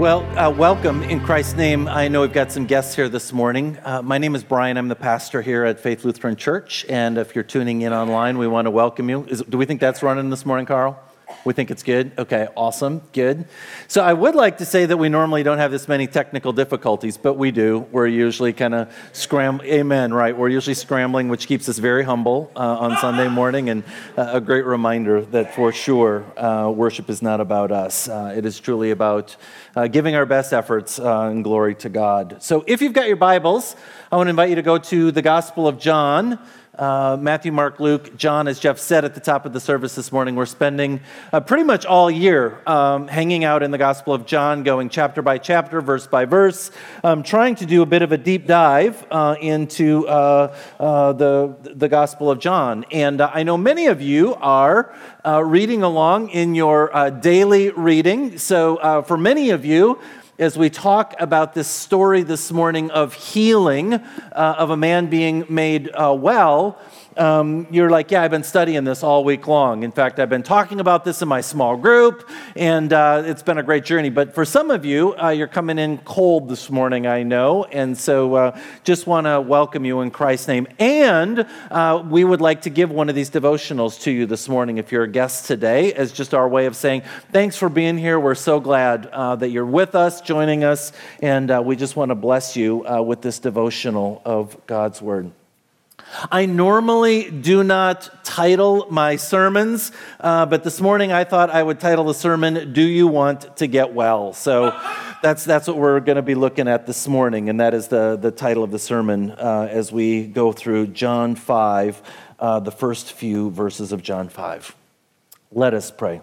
Well, uh, welcome in Christ's name. I know we've got some guests here this morning. Uh, my name is Brian. I'm the pastor here at Faith Lutheran Church. And if you're tuning in online, we want to welcome you. Is, do we think that's running this morning, Carl? We think it's good? Okay, awesome, good. So I would like to say that we normally don't have this many technical difficulties, but we do. We're usually kind of scrambling, amen, right? We're usually scrambling, which keeps us very humble uh, on Sunday morning and uh, a great reminder that for sure uh, worship is not about us. Uh, it is truly about uh, giving our best efforts uh, and glory to God. So if you've got your Bibles, I want to invite you to go to the Gospel of John uh, Matthew, Mark, Luke, John, as Jeff said at the top of the service this morning, we're spending uh, pretty much all year um, hanging out in the Gospel of John, going chapter by chapter, verse by verse, um, trying to do a bit of a deep dive uh, into uh, uh, the, the Gospel of John. And uh, I know many of you are reading along in your daily reading. So for many of you, as we talk about this story this morning of healing, uh, of a man being made uh, well, um, you're like, yeah, I've been studying this all week long. In fact, I've been talking about this in my small group, and uh, it's been a great journey. But for some of you, uh, you're coming in cold this morning, I know. And so uh, just want to welcome you in Christ's name. And uh, we would like to give one of these devotionals to you this morning if you're a guest today, as just our way of saying, thanks for being here. We're so glad uh, that you're with us, joining us, and uh, we just want to bless you with this devotional of God's Word. I normally do not title my sermons, uh, but this morning I thought I would title the sermon, Do You Want to Get Well? So that's, that's what we're going to be looking at this morning, and that is the, the title of the sermon uh, as we go through John 5, uh, the first few verses of John 5. Let us pray.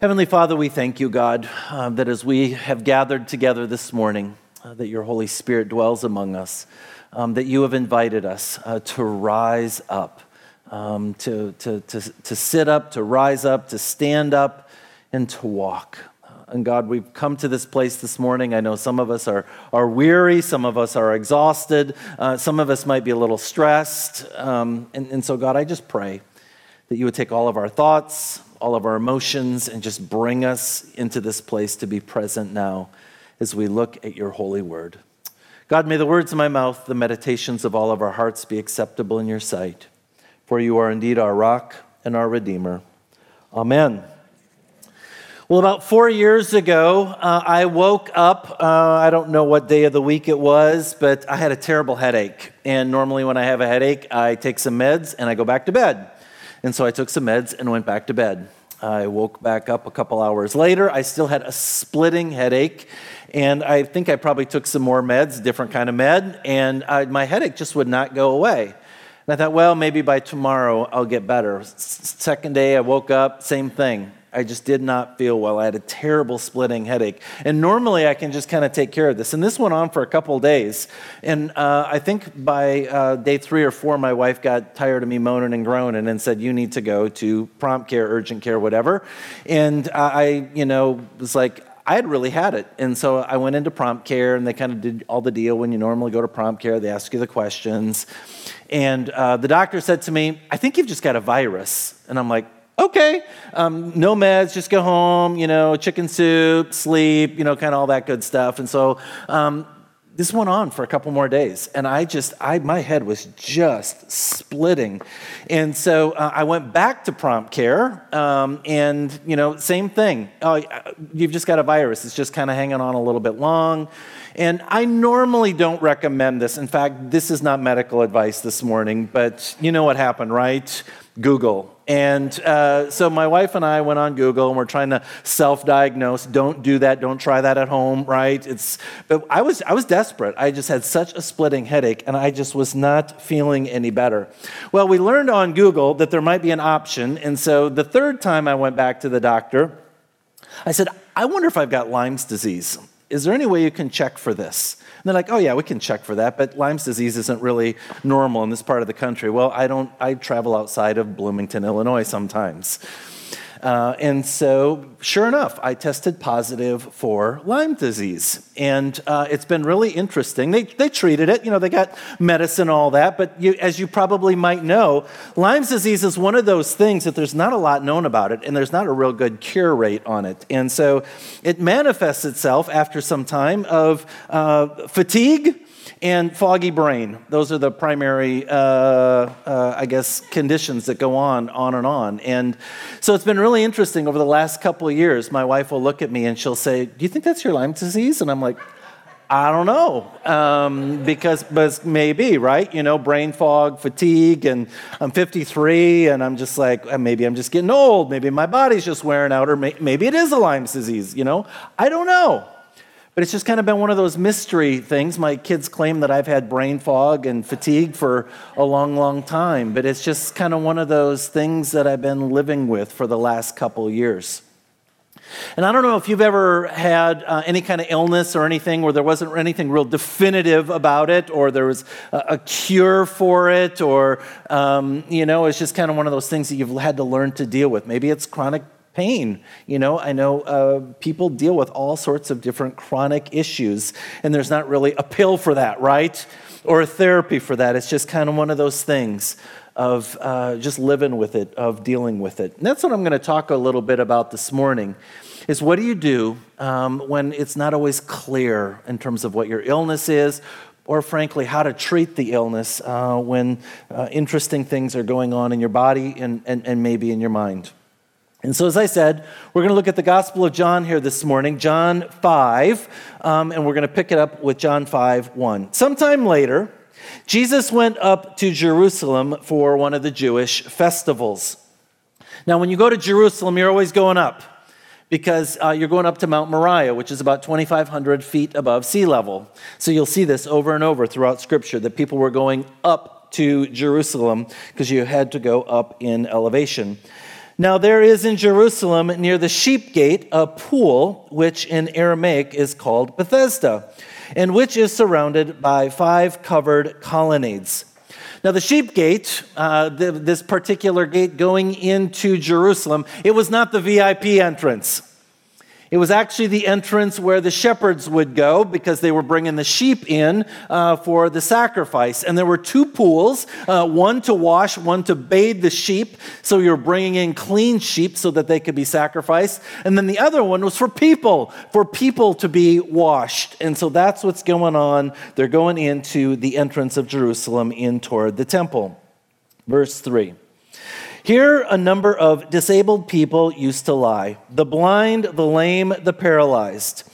Heavenly Father, we thank you, God, uh, that as we have gathered together this morning, uh, that your Holy Spirit dwells among us um, that you have invited us uh, to rise up, um, to, to, to, to sit up, to rise up, to stand up, and to walk. Uh, and God, we've come to this place this morning. I know some of us are, are weary, some of us are exhausted, uh, some of us might be a little stressed. Um, and, and so, God, I just pray that you would take all of our thoughts, all of our emotions, and just bring us into this place to be present now as we look at your holy word. God, may the words of my mouth, the meditations of all of our hearts be acceptable in your sight. For you are indeed our rock and our Redeemer. Amen. Well, about four years ago, uh, I woke up. Uh, I don't know what day of the week it was, but I had a terrible headache. And normally, when I have a headache, I take some meds and I go back to bed. And so I took some meds and went back to bed. I woke back up a couple hours later. I still had a splitting headache and I think I probably took some more meds, different kind of med, and I, my headache just would not go away. And I thought, well, maybe by tomorrow I'll get better. Second day, I woke up, same thing. I just did not feel well. I had a terrible splitting headache. And normally I can just kind of take care of this. And this went on for a couple days. And uh, I think by uh, day three or four, my wife got tired of me moaning and groaning and said, You need to go to prompt care, urgent care, whatever. And I, you know, was like, I had really had it. And so I went into prompt care, and they kind of did all the deal when you normally go to prompt care. They ask you the questions. And uh, the doctor said to me, I think you've just got a virus. And I'm like, okay, um, no meds, just go home, you know, chicken soup, sleep, you know, kind of all that good stuff. And so um, this went on for a couple more days and i just i my head was just splitting. And so uh, i went back to prompt care um, and you know same thing. Oh you've just got a virus. It's just kind of hanging on a little bit long. And i normally don't recommend this. In fact this is not medical advice this morning but you know what happened right? Google and uh, so my wife and I went on Google and we're trying to self-diagnose. Don't do that. Don't try that at home, right? It's. But I was I was desperate. I just had such a splitting headache, and I just was not feeling any better. Well, we learned on Google that there might be an option, and so the third time I went back to the doctor, I said, I wonder if I've got Lyme's disease. Is there any way you can check for this? And they're like, oh, yeah, we can check for that, but Lyme's disease isn't really normal in this part of the country. Well, I don't, I travel outside of Bloomington, Illinois sometimes. Uh, and so, sure enough, I tested positive for Lyme disease. And uh, it's been really interesting. They, they treated it, you know, they got medicine, all that. But you, as you probably might know, Lyme's disease is one of those things that there's not a lot known about it, and there's not a real good cure rate on it. And so it manifests itself after some time of uh, fatigue and foggy brain. Those are the primary, uh, uh, I guess, conditions that go on, on and on. And so it's been really interesting over the last couple of years. My wife will look at me and she'll say, Do you think that's your Lyme disease? And I'm like, I don't know, um, because but maybe right, you know, brain fog, fatigue, and I'm 53, and I'm just like uh, maybe I'm just getting old, maybe my body's just wearing out, or may, maybe it is a Lyme disease, you know, I don't know. But it's just kind of been one of those mystery things. My kids claim that I've had brain fog and fatigue for a long, long time, but it's just kind of one of those things that I've been living with for the last couple years. And I don't know if you've ever had uh, any kind of illness or anything where there wasn't anything real definitive about it, or there was a, a cure for it, or, um, you know, it's just kind of one of those things that you've had to learn to deal with. Maybe it's chronic pain. You know, I know uh, people deal with all sorts of different chronic issues, and there's not really a pill for that, right? Or a therapy for that. It's just kind of one of those things of uh, just living with it, of dealing with it. And that's what I'm going to talk a little bit about this morning. Is what do you do um, when it's not always clear in terms of what your illness is, or frankly, how to treat the illness uh, when uh, interesting things are going on in your body and, and, and maybe in your mind? And so, as I said, we're going to look at the Gospel of John here this morning, John 5, um, and we're going to pick it up with John 5 1. Sometime later, Jesus went up to Jerusalem for one of the Jewish festivals. Now, when you go to Jerusalem, you're always going up because uh, you're going up to Mount Moriah, which is about 2,500 feet above sea level. So you'll see this over and over throughout Scripture that people were going up to Jerusalem because you had to go up in elevation. Now, there is in Jerusalem near the sheep gate a pool, which in Aramaic is called Bethesda, and which is surrounded by five covered colonnades. Now, the sheep gate, uh, this particular gate going into Jerusalem, it was not the VIP entrance. It was actually the entrance where the shepherds would go because they were bringing the sheep in uh, for the sacrifice. And there were two pools uh, one to wash, one to bathe the sheep. So you're bringing in clean sheep so that they could be sacrificed. And then the other one was for people, for people to be washed. And so that's what's going on. They're going into the entrance of Jerusalem in toward the temple. Verse 3. Here, a number of disabled people used to lie the blind, the lame, the paralyzed.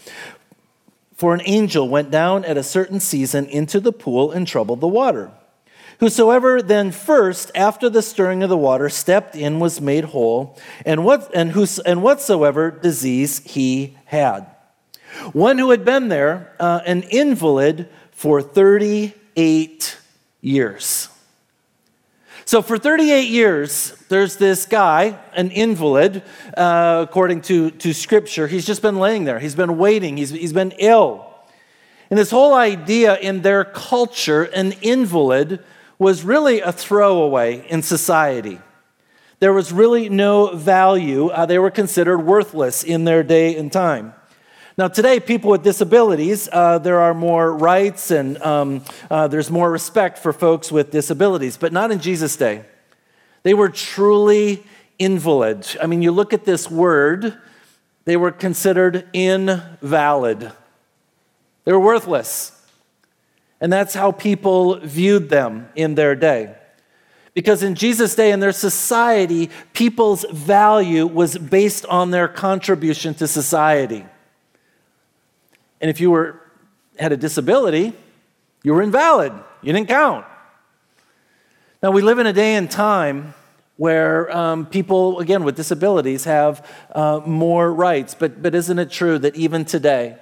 For an angel went down at a certain season into the pool and troubled the water. Whosoever then first, after the stirring of the water, stepped in was made whole, and, what, and, whos, and whatsoever disease he had. One who had been there, uh, an invalid for 38 years. So, for 38 years, there's this guy, an invalid, uh, according to, to scripture. He's just been laying there, he's been waiting, he's, he's been ill. And this whole idea in their culture, an invalid was really a throwaway in society. There was really no value. Uh, they were considered worthless in their day and time. Now, today, people with disabilities, uh, there are more rights and um, uh, there's more respect for folks with disabilities, but not in Jesus' day. They were truly invalid. I mean, you look at this word, they were considered invalid, they were worthless. And that's how people viewed them in their day. Because in Jesus' day, in their society, people's value was based on their contribution to society. And if you were, had a disability, you were invalid. You didn't count. Now, we live in a day and time where um, people, again, with disabilities have uh, more rights. But, but isn't it true that even today,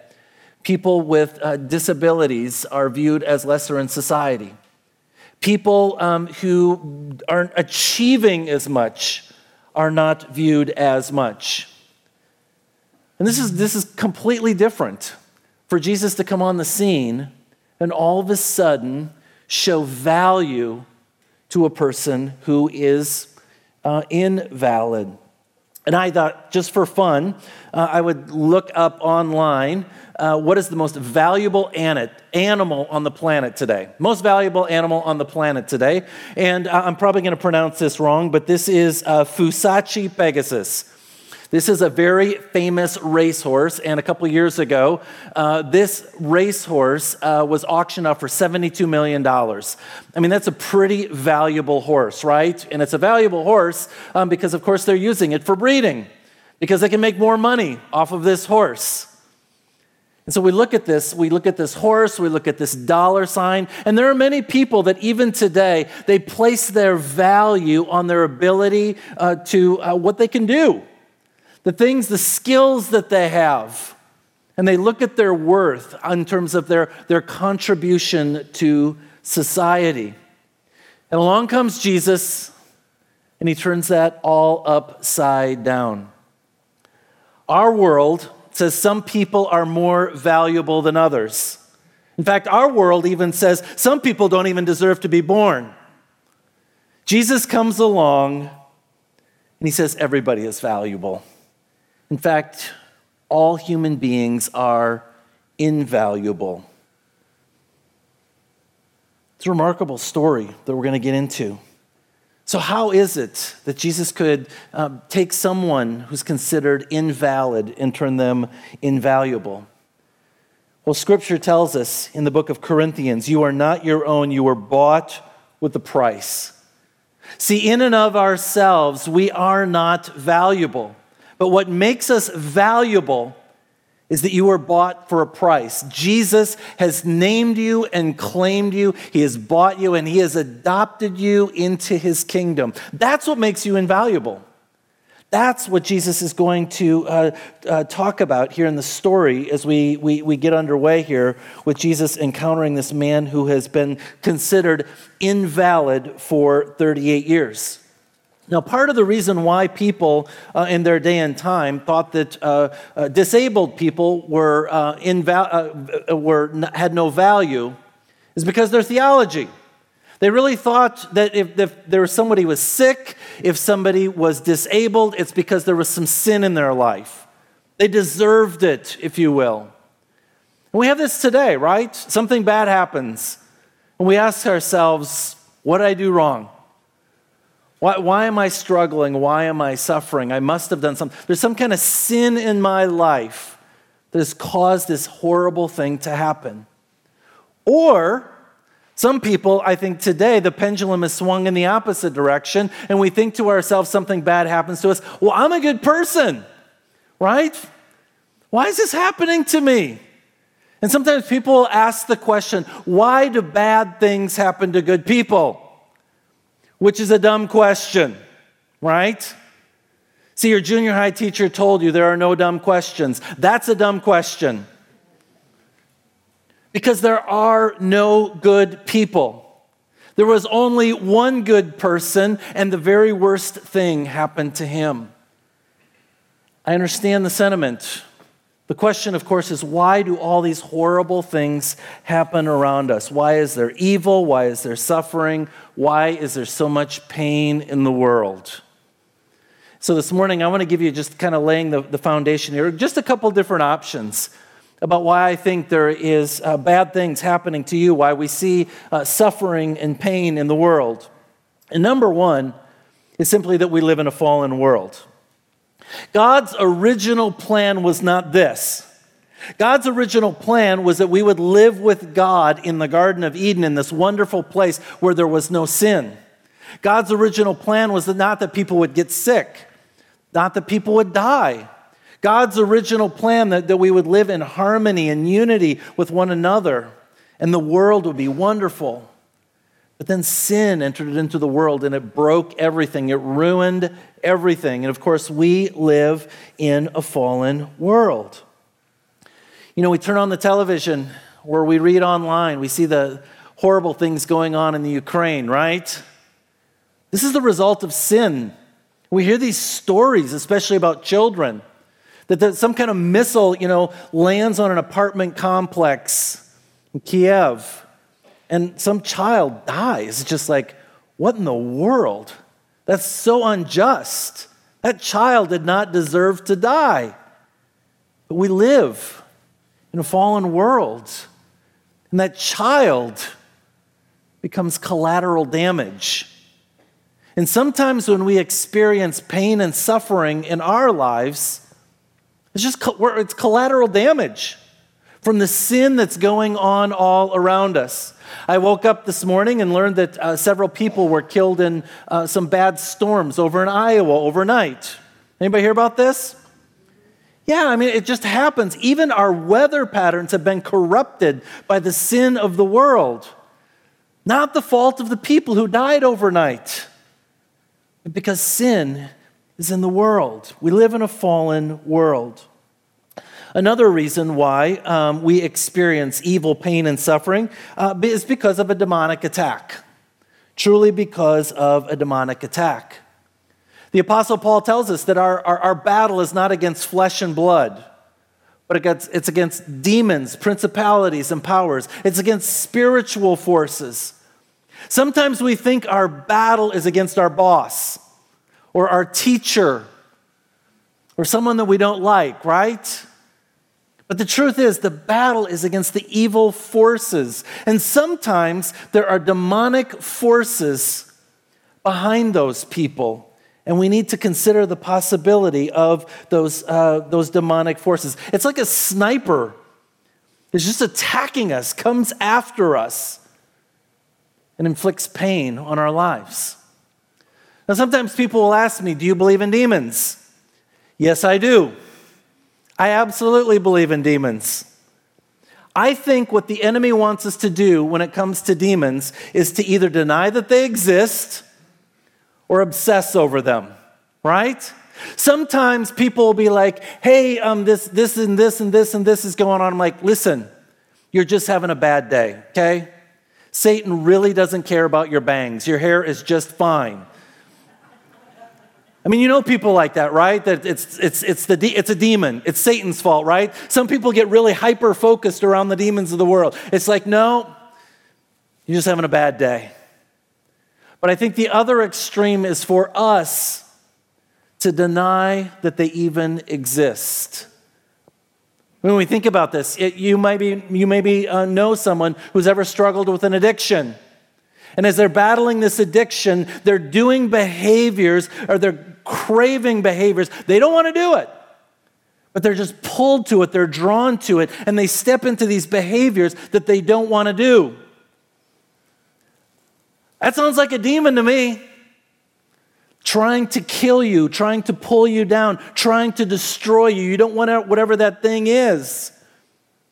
people with uh, disabilities are viewed as lesser in society? People um, who aren't achieving as much are not viewed as much. And this is, this is completely different for Jesus to come on the scene and all of a sudden show value to a person who is uh, invalid. And I thought, just for fun, uh, I would look up online uh, what is the most valuable animal on the planet today. Most valuable animal on the planet today. And uh, I'm probably going to pronounce this wrong, but this is uh, Fusaichi Pegasus. This is a very famous racehorse, and a couple years ago, uh, this racehorse uh, was auctioned off for $72 million. I mean, that's a pretty valuable horse, right? And it's a valuable horse um, because, of course, they're using it for breeding, because they can make more money off of this horse. And so we look at this, we look at this horse, we look at this dollar sign, and there are many people that even today, they place their value on their ability uh, to uh, what they can do the things, the skills that they have. And they look at their worth in terms of their, their contribution to society. And along comes Jesus, and he turns that all upside down. Our world says some people are more valuable than others. In fact, our world even says some people don't even deserve to be born. Jesus comes along and he says everybody is valuable. In fact, all human beings are invaluable. It's a remarkable story that we're going to get into. So, how is it that Jesus could uh, take someone who's considered invalid and turn them invaluable? Well, Scripture tells us in the book of Corinthians, you are not your own, you were bought with a price. See, in and of ourselves, we are not valuable. But what makes us valuable is that you were bought for a price. Jesus has named you and claimed you. He has bought you and he has adopted you into his kingdom. That's what makes you invaluable. That's what Jesus is going to uh, uh, talk about here in the story as we, we, we get underway here with Jesus encountering this man who has been considered invalid for 38 years. Now, part of the reason why people uh, in their day and time thought that uh, uh, disabled people were, uh, inval- uh, were, had no value is because their theology. They really thought that if, if there was somebody was sick, if somebody was disabled, it's because there was some sin in their life. They deserved it, if you will. And we have this today, right? Something bad happens. And we ask ourselves, what did I do wrong? Why, why am I struggling? Why am I suffering? I must have done something. There's some kind of sin in my life that has caused this horrible thing to happen. Or, some people, I think today, the pendulum is swung in the opposite direction, and we think to ourselves something bad happens to us. Well, I'm a good person, right? Why is this happening to me? And sometimes people ask the question why do bad things happen to good people? Which is a dumb question, right? See, your junior high teacher told you there are no dumb questions. That's a dumb question. Because there are no good people. There was only one good person, and the very worst thing happened to him. I understand the sentiment. The question, of course, is why do all these horrible things happen around us? Why is there evil? Why is there suffering? Why is there so much pain in the world? So, this morning, I want to give you just kind of laying the, the foundation here, just a couple different options about why I think there is uh, bad things happening to you, why we see uh, suffering and pain in the world. And number one is simply that we live in a fallen world. God's original plan was not this. God's original plan was that we would live with God in the Garden of Eden in this wonderful place where there was no sin. God's original plan was that not that people would get sick, not that people would die. God's original plan that, that we would live in harmony and unity with one another and the world would be wonderful. But then sin entered into the world and it broke everything. It ruined everything. And of course, we live in a fallen world. You know, we turn on the television or we read online, we see the horrible things going on in the Ukraine, right? This is the result of sin. We hear these stories, especially about children, that some kind of missile, you know, lands on an apartment complex in Kiev and some child dies. It's just like, what in the world? That's so unjust. That child did not deserve to die. But we live in a fallen world, and that child becomes collateral damage. And sometimes when we experience pain and suffering in our lives, it's just it's collateral damage from the sin that's going on all around us. I woke up this morning and learned that uh, several people were killed in uh, some bad storms over in Iowa overnight. Anybody hear about this? Yeah, I mean, it just happens. Even our weather patterns have been corrupted by the sin of the world. Not the fault of the people who died overnight, because sin is in the world. We live in a fallen world. Another reason why um, we experience evil, pain, and suffering uh, is because of a demonic attack. Truly, because of a demonic attack. The Apostle Paul tells us that our, our, our battle is not against flesh and blood, but it's against demons, principalities, and powers. It's against spiritual forces. Sometimes we think our battle is against our boss or our teacher or someone that we don't like, right? But the truth is, the battle is against the evil forces. And sometimes there are demonic forces behind those people. And we need to consider the possibility of those, uh, those demonic forces. It's like a sniper is just attacking us, comes after us, and inflicts pain on our lives. Now, sometimes people will ask me, Do you believe in demons? Yes, I do. I absolutely believe in demons. I think what the enemy wants us to do when it comes to demons is to either deny that they exist or obsess over them, right? Sometimes people will be like, hey, um, this, this and this and this and this is going on. I'm like, listen, you're just having a bad day, okay? Satan really doesn't care about your bangs. Your hair is just fine. I mean, you know people like that, right? That it's, it's, it's, the de- it's a demon. It's Satan's fault, right? Some people get really hyper focused around the demons of the world. It's like, no, you're just having a bad day. But I think the other extreme is for us to deny that they even exist. When we think about this, it, you maybe, you maybe uh, know someone who's ever struggled with an addiction. And as they're battling this addiction, they're doing behaviors or they're craving behaviors. They don't want to do it, but they're just pulled to it, they're drawn to it, and they step into these behaviors that they don't want to do. That sounds like a demon to me. Trying to kill you, trying to pull you down, trying to destroy you. You don't want to, whatever that thing is.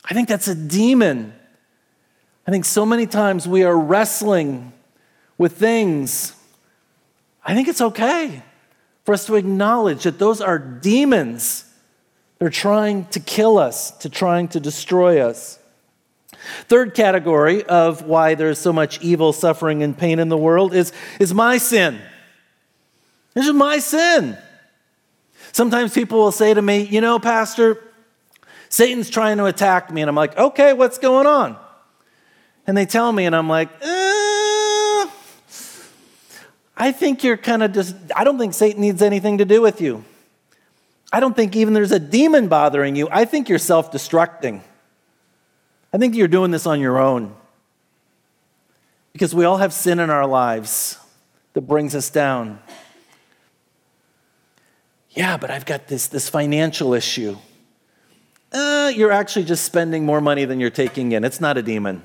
I think that's a demon. I think so many times we are wrestling with things. I think it's okay for us to acknowledge that those are demons. They're trying to kill us, to trying to destroy us. Third category of why there's so much evil, suffering, and pain in the world is, is my sin. This is my sin. Sometimes people will say to me, You know, Pastor, Satan's trying to attack me. And I'm like, Okay, what's going on? And they tell me, and I'm like, eh, I think you're kind of just, I don't think Satan needs anything to do with you. I don't think even there's a demon bothering you. I think you're self destructing. I think you're doing this on your own. Because we all have sin in our lives that brings us down. Yeah, but I've got this, this financial issue. Uh, you're actually just spending more money than you're taking in. It's not a demon.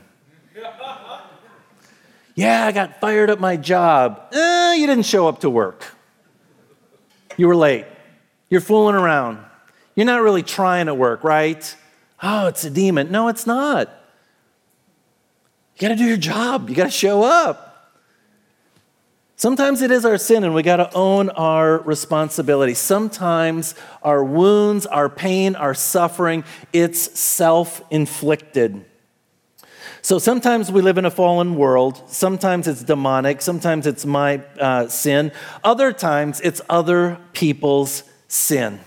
Yeah, I got fired at my job. Uh, you didn't show up to work. You were late. You're fooling around. You're not really trying to work, right? oh, it's a demon. No, it's not. You got to do your job, you got to show up. Sometimes it is our sin, and we got to own our responsibility. Sometimes our wounds, our pain, our suffering, it's self inflicted. So sometimes we live in a fallen world. Sometimes it's demonic. Sometimes it's my uh, sin. Other times it's other people's sin.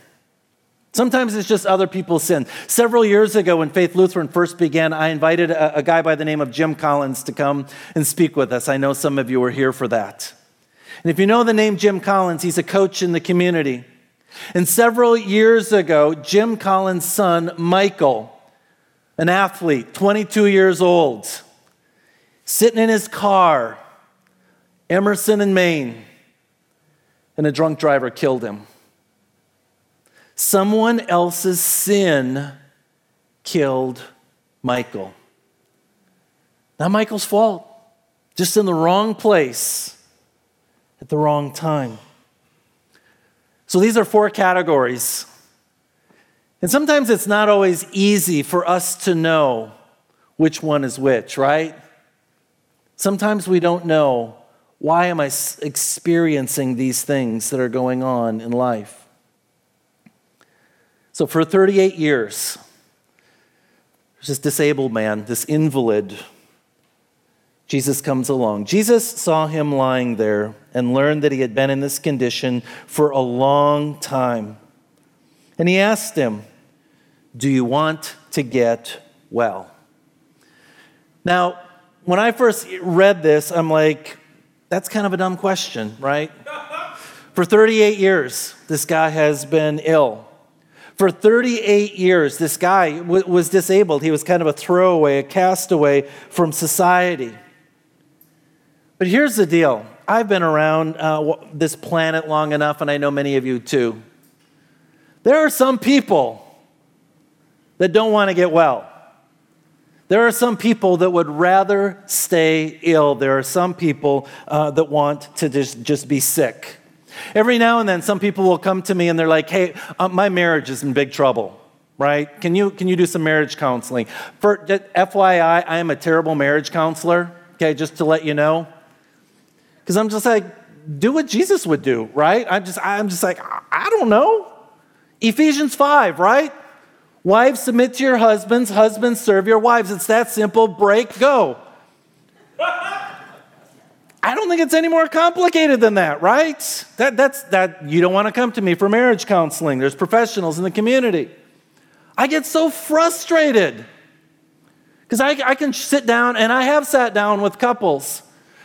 Sometimes it's just other people's sin. Several years ago, when Faith Lutheran first began, I invited a, a, guy by the name of Jim Collins to come and speak with us. I know some of you were here for that. And if you know the name Jim Collins, he's a coach in the community. And several years ago, Jim Collins' son, Michael, an athlete, 22 years old, sitting in his car, Emerson in Main, and a drunk driver killed him. Someone else's sin killed Michael. Not Michael's fault, just in the wrong place at the wrong time. So these are four categories. And sometimes it's not always easy for us to know which one is which, right? Sometimes we don't know why am I experiencing these things that are going on in life. So for 38 years, there's this disabled man, this invalid. Jesus comes along. Jesus saw him lying there and learned that he had been in this condition for a long time. And he asked him, Do you want to get well? Now, when I first read this, I'm like, that's kind of a dumb question, right? For 38 years, this guy has been ill. For 38 years, this guy w- was disabled. He was kind of a throwaway, a castaway from society. But here's the deal I've been around uh, this planet long enough, and I know many of you too. There are some people that don't want to get well. There are some people that would rather stay ill. There are some people uh, that want to just, just be sick. Every now and then, some people will come to me and they're like, hey, uh, my marriage is in big trouble, right? Can you, can you do some marriage counseling? For FYI, I am a terrible marriage counselor, okay, just to let you know. Because I'm just like, do what Jesus would do, right? I'm just, I'm just like, I don't know. Ephesians 5, right? Wives, submit to your husbands. Husbands, serve your wives. It's that simple. Break, go. I don't think it's any more complicated than that, right? That, that's, that, you don't want to come to me for marriage counseling. There's professionals in the community. I get so frustrated because I, I can sit down, and I have sat down with couples,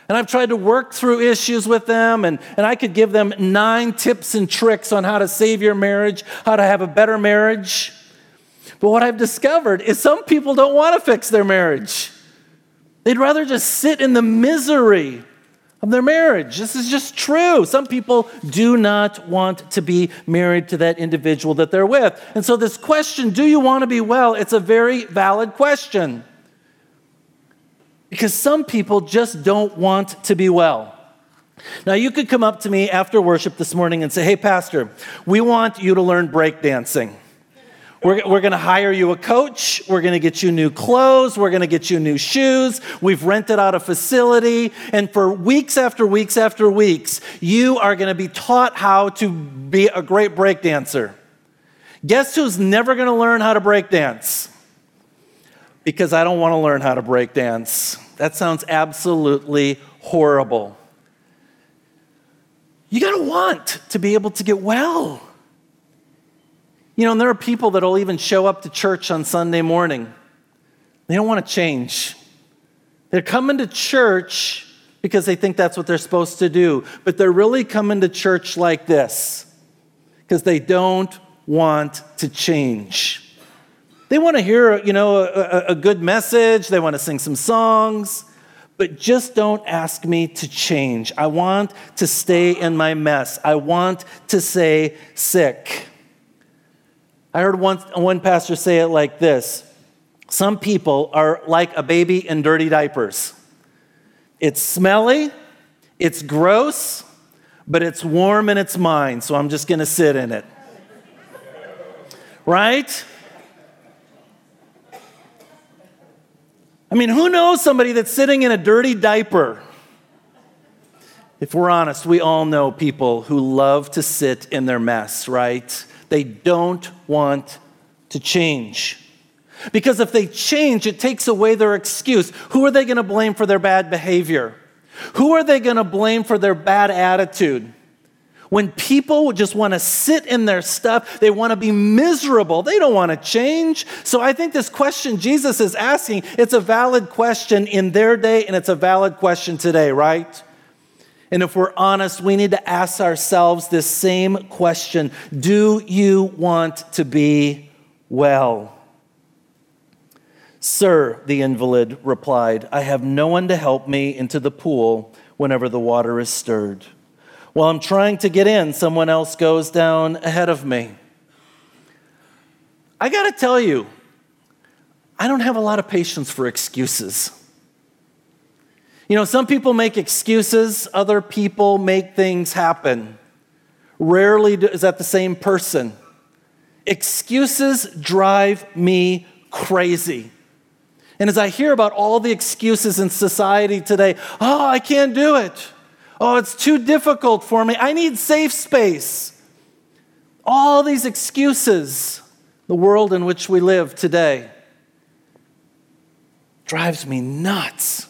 and I've tried to work through issues with them, and, and I could give them nine tips and tricks on how to save your marriage, how to have a better marriage. But what I've discovered is some people don't want to fix their marriage. They'd rather just sit in the misery of their marriage. This is just true. Some people do not want to be married to that individual that they're with. And so, this question, do you want to be well? It's a very valid question. Because some people just don't want to be well. Now, you could come up to me after worship this morning and say, Hey, Pastor, we want you to learn breakdancing. We're, we're going to hire you a coach. We're going to get you new clothes. We're going to get you new shoes. We've rented out a facility. And for weeks after weeks after weeks, you are going to be taught how to be a great break dancer. Guess who's never going to learn how to break dance? Because I don't want to learn how to break dance. That sounds absolutely horrible. You got to want to be able to get well. You know, and there are people that'll even show up to church on Sunday morning. They don't want to change. They're coming to church because they think that's what they're supposed to do, but they're really coming to church like this because they don't want to change. They want to hear, you know, a, a, good message. They want to sing some songs, but just don't ask me to change. I want to stay in my mess. I want to stay sick. I heard one, one pastor say it like this Some people are like a baby in dirty diapers. It's smelly, it's gross, but it's warm in its mind, so I'm just gonna sit in it. right? I mean, who knows somebody that's sitting in a dirty diaper? If we're honest, we all know people who love to sit in their mess, right? They don't want to change. Because if they change, it takes away their excuse. Who are they going to blame for their bad behavior? Who are they going to blame for their bad attitude? When people just want to sit in their stuff, they want to be miserable. They don't want to change. So I think this question Jesus is asking, it's a valid question in their day and it's a valid question today, right? And if we're honest, we need to ask ourselves this same question Do you want to be well? Sir, the invalid replied, I have no one to help me into the pool whenever the water is stirred. While I'm trying to get in, someone else goes down ahead of me. I got to tell you, I don't have a lot of patience for excuses. You know, some people make excuses, other people make things happen. Rarely is that the same person. Excuses drive me crazy. And as I hear about all the excuses in society today, oh, I can't do it. Oh, it's too difficult for me. I need safe space. All these excuses, the world in which we live today, drives me nuts.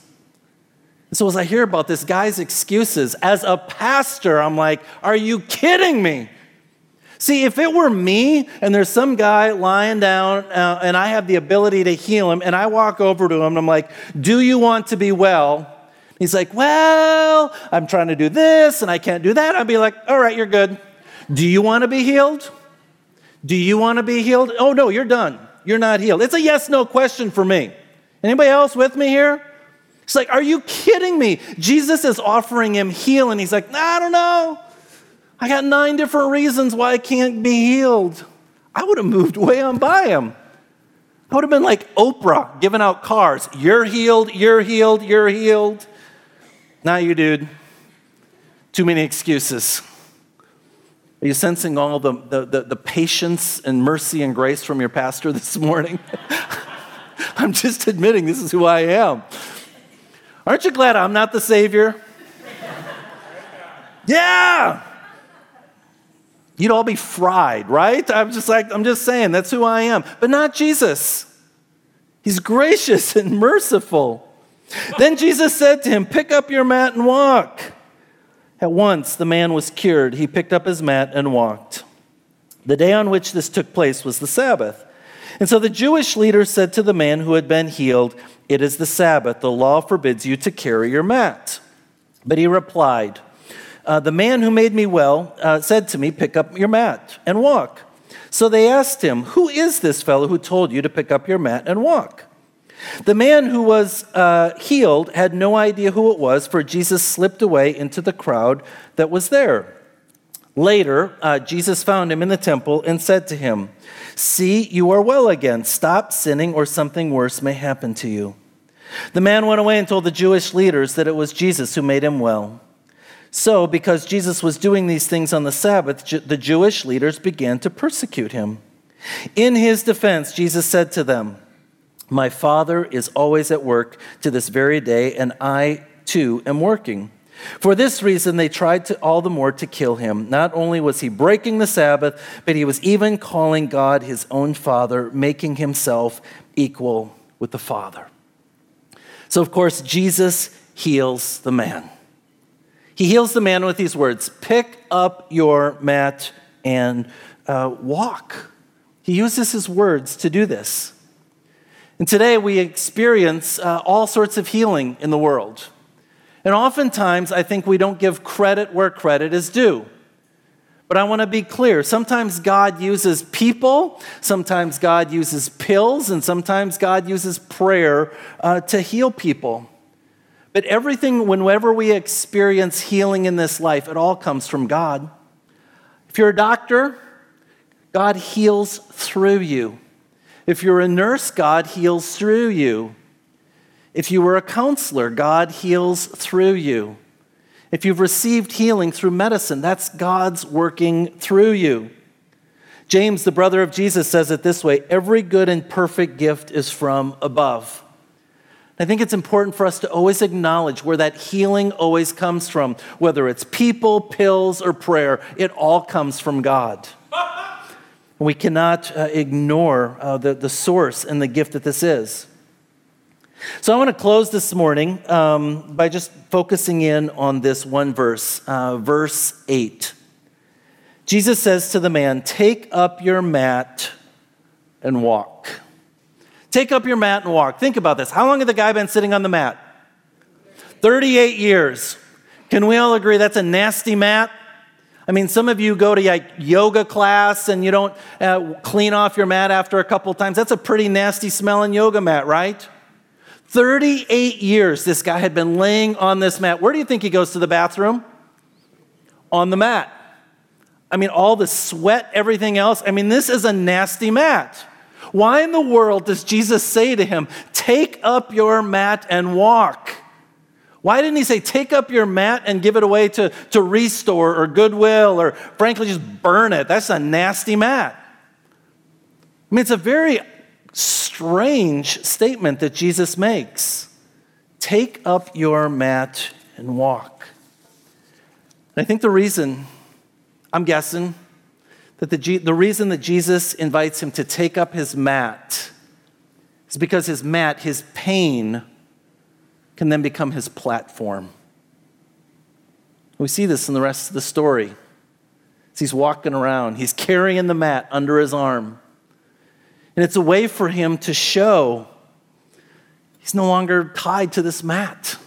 So, as I hear about this guy's excuses, as a pastor, I'm like, are you kidding me? See, if it were me and there's some guy lying down uh, and I have the ability to heal him, and I walk over to him and I'm like, Do you want to be well? He's like, Well, I'm trying to do this and I can't do that. I'd be like, All right, you're good. Do you want to be healed? Do you want to be healed? Oh, no, you're done. You're not healed. It's a yes no question for me. Anybody else with me here? It's like, Are you kidding me? Jesus is offering him healing. He's like, I don't know. I got nine different reasons why I can't be healed. I would have moved way on by him. I would have been like Oprah giving out cars. You're healed, you're healed, you're healed. Not you, dude. Too many excuses. Are you sensing all the, the, the, the patience and mercy and grace from your pastor this morning? I'm just admitting this is who I am. Aren't you glad I'm not the Savior? Yeah! You'd all be fried, right? I'm just like, I'm just saying, that's who I am. But not Jesus. He's gracious and merciful. then Jesus said to him, Pick up your mat and walk. At once the man was cured. He picked up his mat and walked. The day on which this took place was the Sabbath. And so the Jewish leader said to the man who had been healed, It is the Sabbath. The law forbids you to carry your mat. But he replied, uh, the man who made me well uh, said to me, Pick up your mat and walk. So they asked him, Who is this fellow who told you to pick up your mat and walk? The man who was uh, healed had no idea who it was, for Jesus slipped away into the crowd that was there. Later, uh, Jesus found him in the temple and said to him, See, you are well again. Stop sinning, or something worse may happen to you. The man went away and told the Jewish leaders that it was Jesus who made him well. So, because Jesus was doing these things on the Sabbath, the Jewish leaders began to persecute him. In his defense, Jesus said to them, My Father is always at work to this very day, and I too am working. For this reason, they tried to all the more to kill him. Not only was he breaking the Sabbath, but he was even calling God his own Father, making himself equal with the Father. So, of course, Jesus heals the man. He heals the man with these words Pick up your mat and uh, walk. He uses his words to do this. And today we experience uh, all sorts of healing in the world. And oftentimes I think we don't give credit where credit is due. But I want to be clear. Sometimes God uses people, sometimes God uses pills, and sometimes God uses prayer uh, to heal people. But everything, whenever we experience healing in this life, it all comes from God. If you're a doctor, God heals through you. If you're a nurse, God heals through you. If you were a counselor, God heals through you. If you've received healing through medicine, that's God's working through you. James, the brother of Jesus, says it this way every good and perfect gift is from above. I think it's important for us to always acknowledge where that healing always comes from, whether it's people, pills, or prayer, it all comes from God. We cannot uh, ignore uh, the, the source and the gift that this is. So I want to close this morning um, by just focusing in on this one verse, uh, verse 8. Jesus says to the man, Take up your mat and walk. Take up your mat and walk. Think about this. How long had the guy been sitting on the mat? 38 years. Can we all agree that's a nasty mat? I mean, some of you go to like yoga class and you don't uh, clean off your mat after a couple times. That's a pretty nasty smelling yoga mat, right? 38 years this guy had been laying on this mat. Where do you think he goes to the bathroom? On the mat. I mean, all the sweat, everything else. I mean, this is a nasty mat. Why in the world does Jesus say to him, Take up your mat and walk? Why didn't he say, Take up your mat and give it away to, to Restore or Goodwill or frankly just burn it? That's a nasty mat. I mean, it's a very strange statement that Jesus makes. Take up your mat and walk. And I think the reason, I'm guessing, that the, the reason that Jesus invites him to take up his mat is because his mat, his pain, can then become his platform. We see this in the rest of the story. As he's walking around, he's carrying the mat under his arm. And it's a way for him to show he's no longer tied to this mat.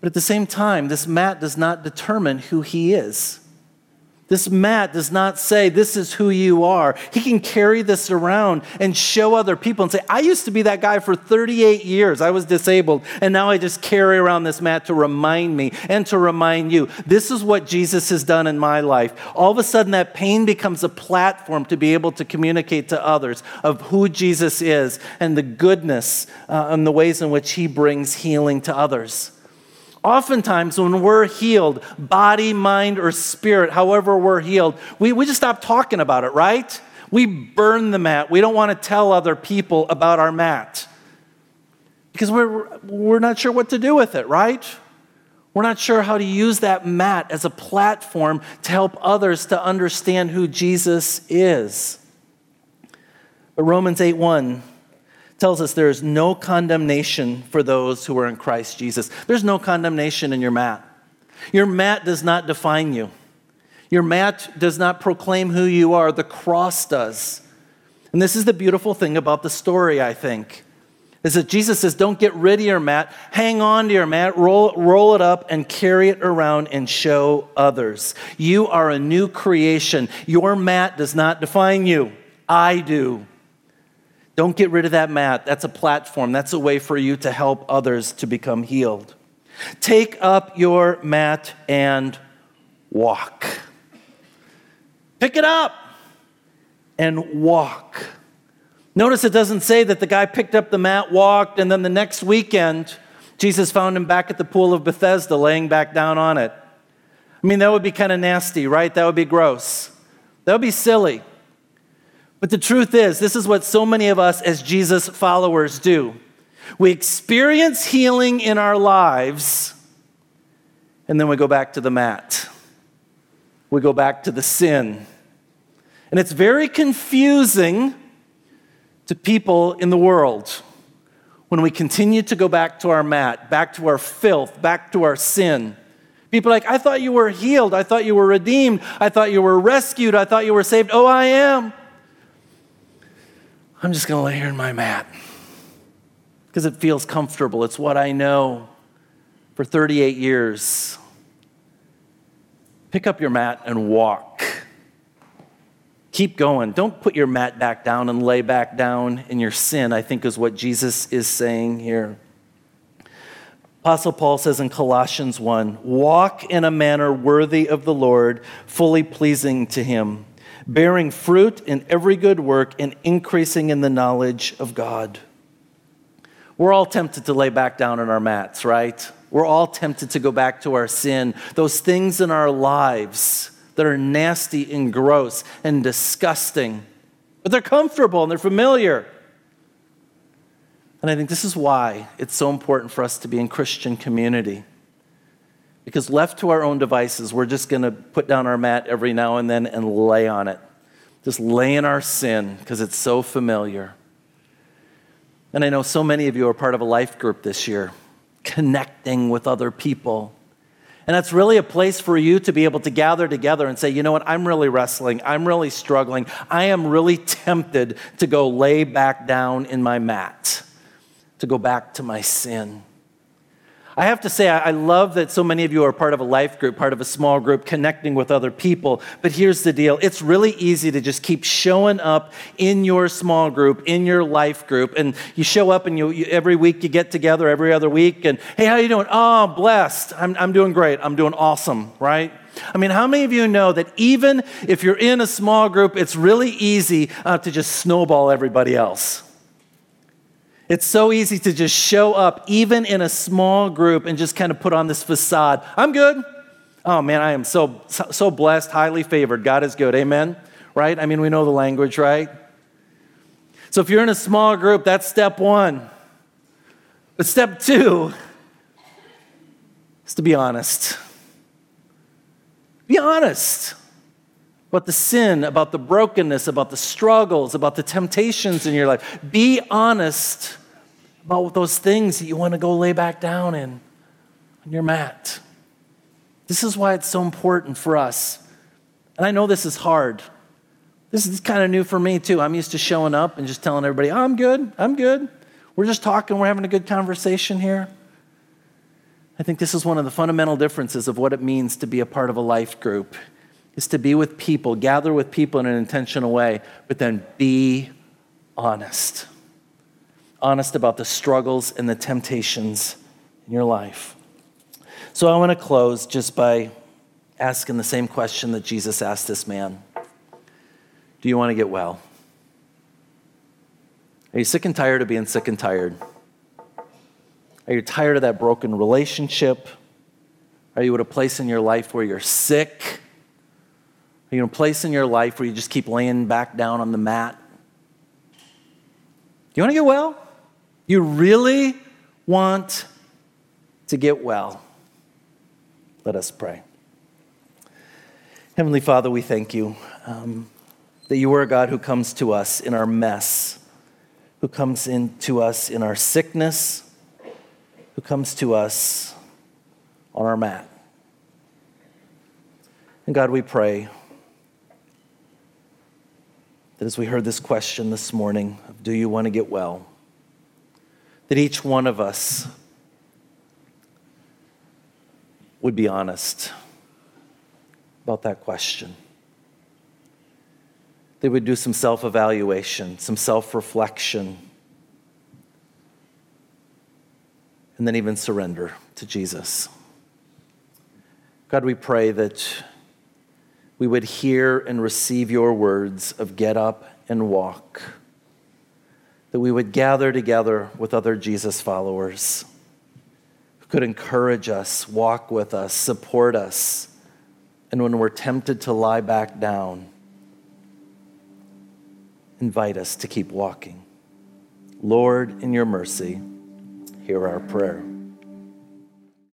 But at the same time, this mat does not determine who he is. This mat does not say, This is who you are. He can carry this around and show other people and say, I used to be that guy for 38 years. I was disabled, and now I just carry around this mat to remind me and to remind you. This is what Jesus has done in my life. All of a sudden, that pain becomes a platform to be able to communicate to others of who Jesus is and the goodness uh, and the ways in which he brings healing to others. Oftentimes, when we're healed, body, mind, or spirit, however we're healed, we, we just stop talking about it, right? We burn the mat. We don't want to tell other people about our mat because we're, we're not sure what to do with it, right? We're not sure how to use that mat as a platform to help others to understand who Jesus is. But Romans 8 1 tells us there is no condemnation for those who are in Christ Jesus. There's no condemnation in your mat. Your mat does not define you. Your mat does not proclaim who you are, the cross does. And this is the beautiful thing about the story, I think, is that Jesus says, Don't get rid of your mat, hang on to your mat, roll, roll it up, and carry it around and show others. You are a new creation. Your mat does not define you, I do. Don't get rid of that mat. That's a platform. That's a way for you to help others to become healed. Take up your mat and walk. Pick it up and walk. Notice it doesn't say that the guy picked up the mat, walked, and then the next weekend, Jesus found him back at the pool of Bethesda laying back down on it. I mean, that would be kind of nasty, right? That would be gross. That would be silly. But the truth is, this is what so many of us as Jesus followers do. We experience healing in our lives, and then we go back to the mat. We go back to the sin. And it's very confusing to people in the world when we continue to go back to our mat, back to our filth, back to our sin. People are like, I thought you were healed. I thought you were redeemed. I thought you were rescued. I thought you were saved. Oh, I am. I'm just going to lay here in my mat because it feels comfortable. It's what I know for 38 years. Pick up your mat and walk. Keep going. Don't put your mat back down and lay back down in your sin, I think is what Jesus is saying here. Apostle Paul says in Colossians 1 walk in a manner worthy of the Lord, fully pleasing to him bearing fruit in every good work and increasing in the knowledge of God. We're all tempted to lay back down on our mats, right? We're all tempted to go back to our sin, those things in our lives that are nasty and gross and disgusting, but they're comfortable and they're familiar. And I think this is why it's so important for us to be in Christian community. Because left to our own devices, we're just going to put down our mat every now and then and lay on it. Just lay in our sin because it's so familiar. And I know so many of you are part of a life group this year, connecting with other people. And that's really a place for you to be able to gather together and say, you know what, I'm really wrestling. I'm really struggling. I am really tempted to go lay back down in my mat, to go back to my sin. I have to say, I love that so many of you are part of a life group, part of a small group, connecting with other people. But here's the deal it's really easy to just keep showing up in your small group, in your life group. And you show up and you, you every week you get together, every other week, and hey, how you doing? Oh, blessed. I'm, I'm doing great. I'm doing awesome, right? I mean, how many of you know that even if you're in a small group, it's really easy uh, to just snowball everybody else? It's so easy to just show up, even in a small group, and just kind of put on this facade. I'm good. Oh man, I am so, so blessed, highly favored. God is good. Amen? Right? I mean, we know the language, right? So if you're in a small group, that's step one. But step two is to be honest. Be honest about the sin, about the brokenness, about the struggles, about the temptations in your life. Be honest about those things that you want to go lay back down in on your mat. This is why it's so important for us. And I know this is hard. This is kind of new for me, too. I'm used to showing up and just telling everybody, oh, I'm good, I'm good. We're just talking, we're having a good conversation here. I think this is one of the fundamental differences of what it means to be a part of a life group is to be with people, gather with people in an intentional way, but then be honest honest about the struggles and the temptations in your life. So I want to close just by asking the same question that Jesus asked this man Do you want to get well? Are you sick and tired of being sick and tired? Are you tired of that broken relationship? Are you at a place in your life where you're sick? Are you in a place in your life where you just keep laying back down on the mat? Do you want to get well? You really want to get well. Let us pray. Heavenly Father, we thank you um, that you are a God who comes to us in our mess, who comes in to us in our sickness, who comes to us on our mat. And God, we pray that as we heard this question this morning of do you want to get well? That each one of us would be honest about that question. They would do some self evaluation, some self reflection, and then even surrender to Jesus. God, we pray that we would hear and receive your words of get up and walk that we would gather together with other Jesus followers who could encourage us, walk with us, support us, and when we're tempted to lie back down, invite us to keep walking. Lord, in your mercy, hear our prayer.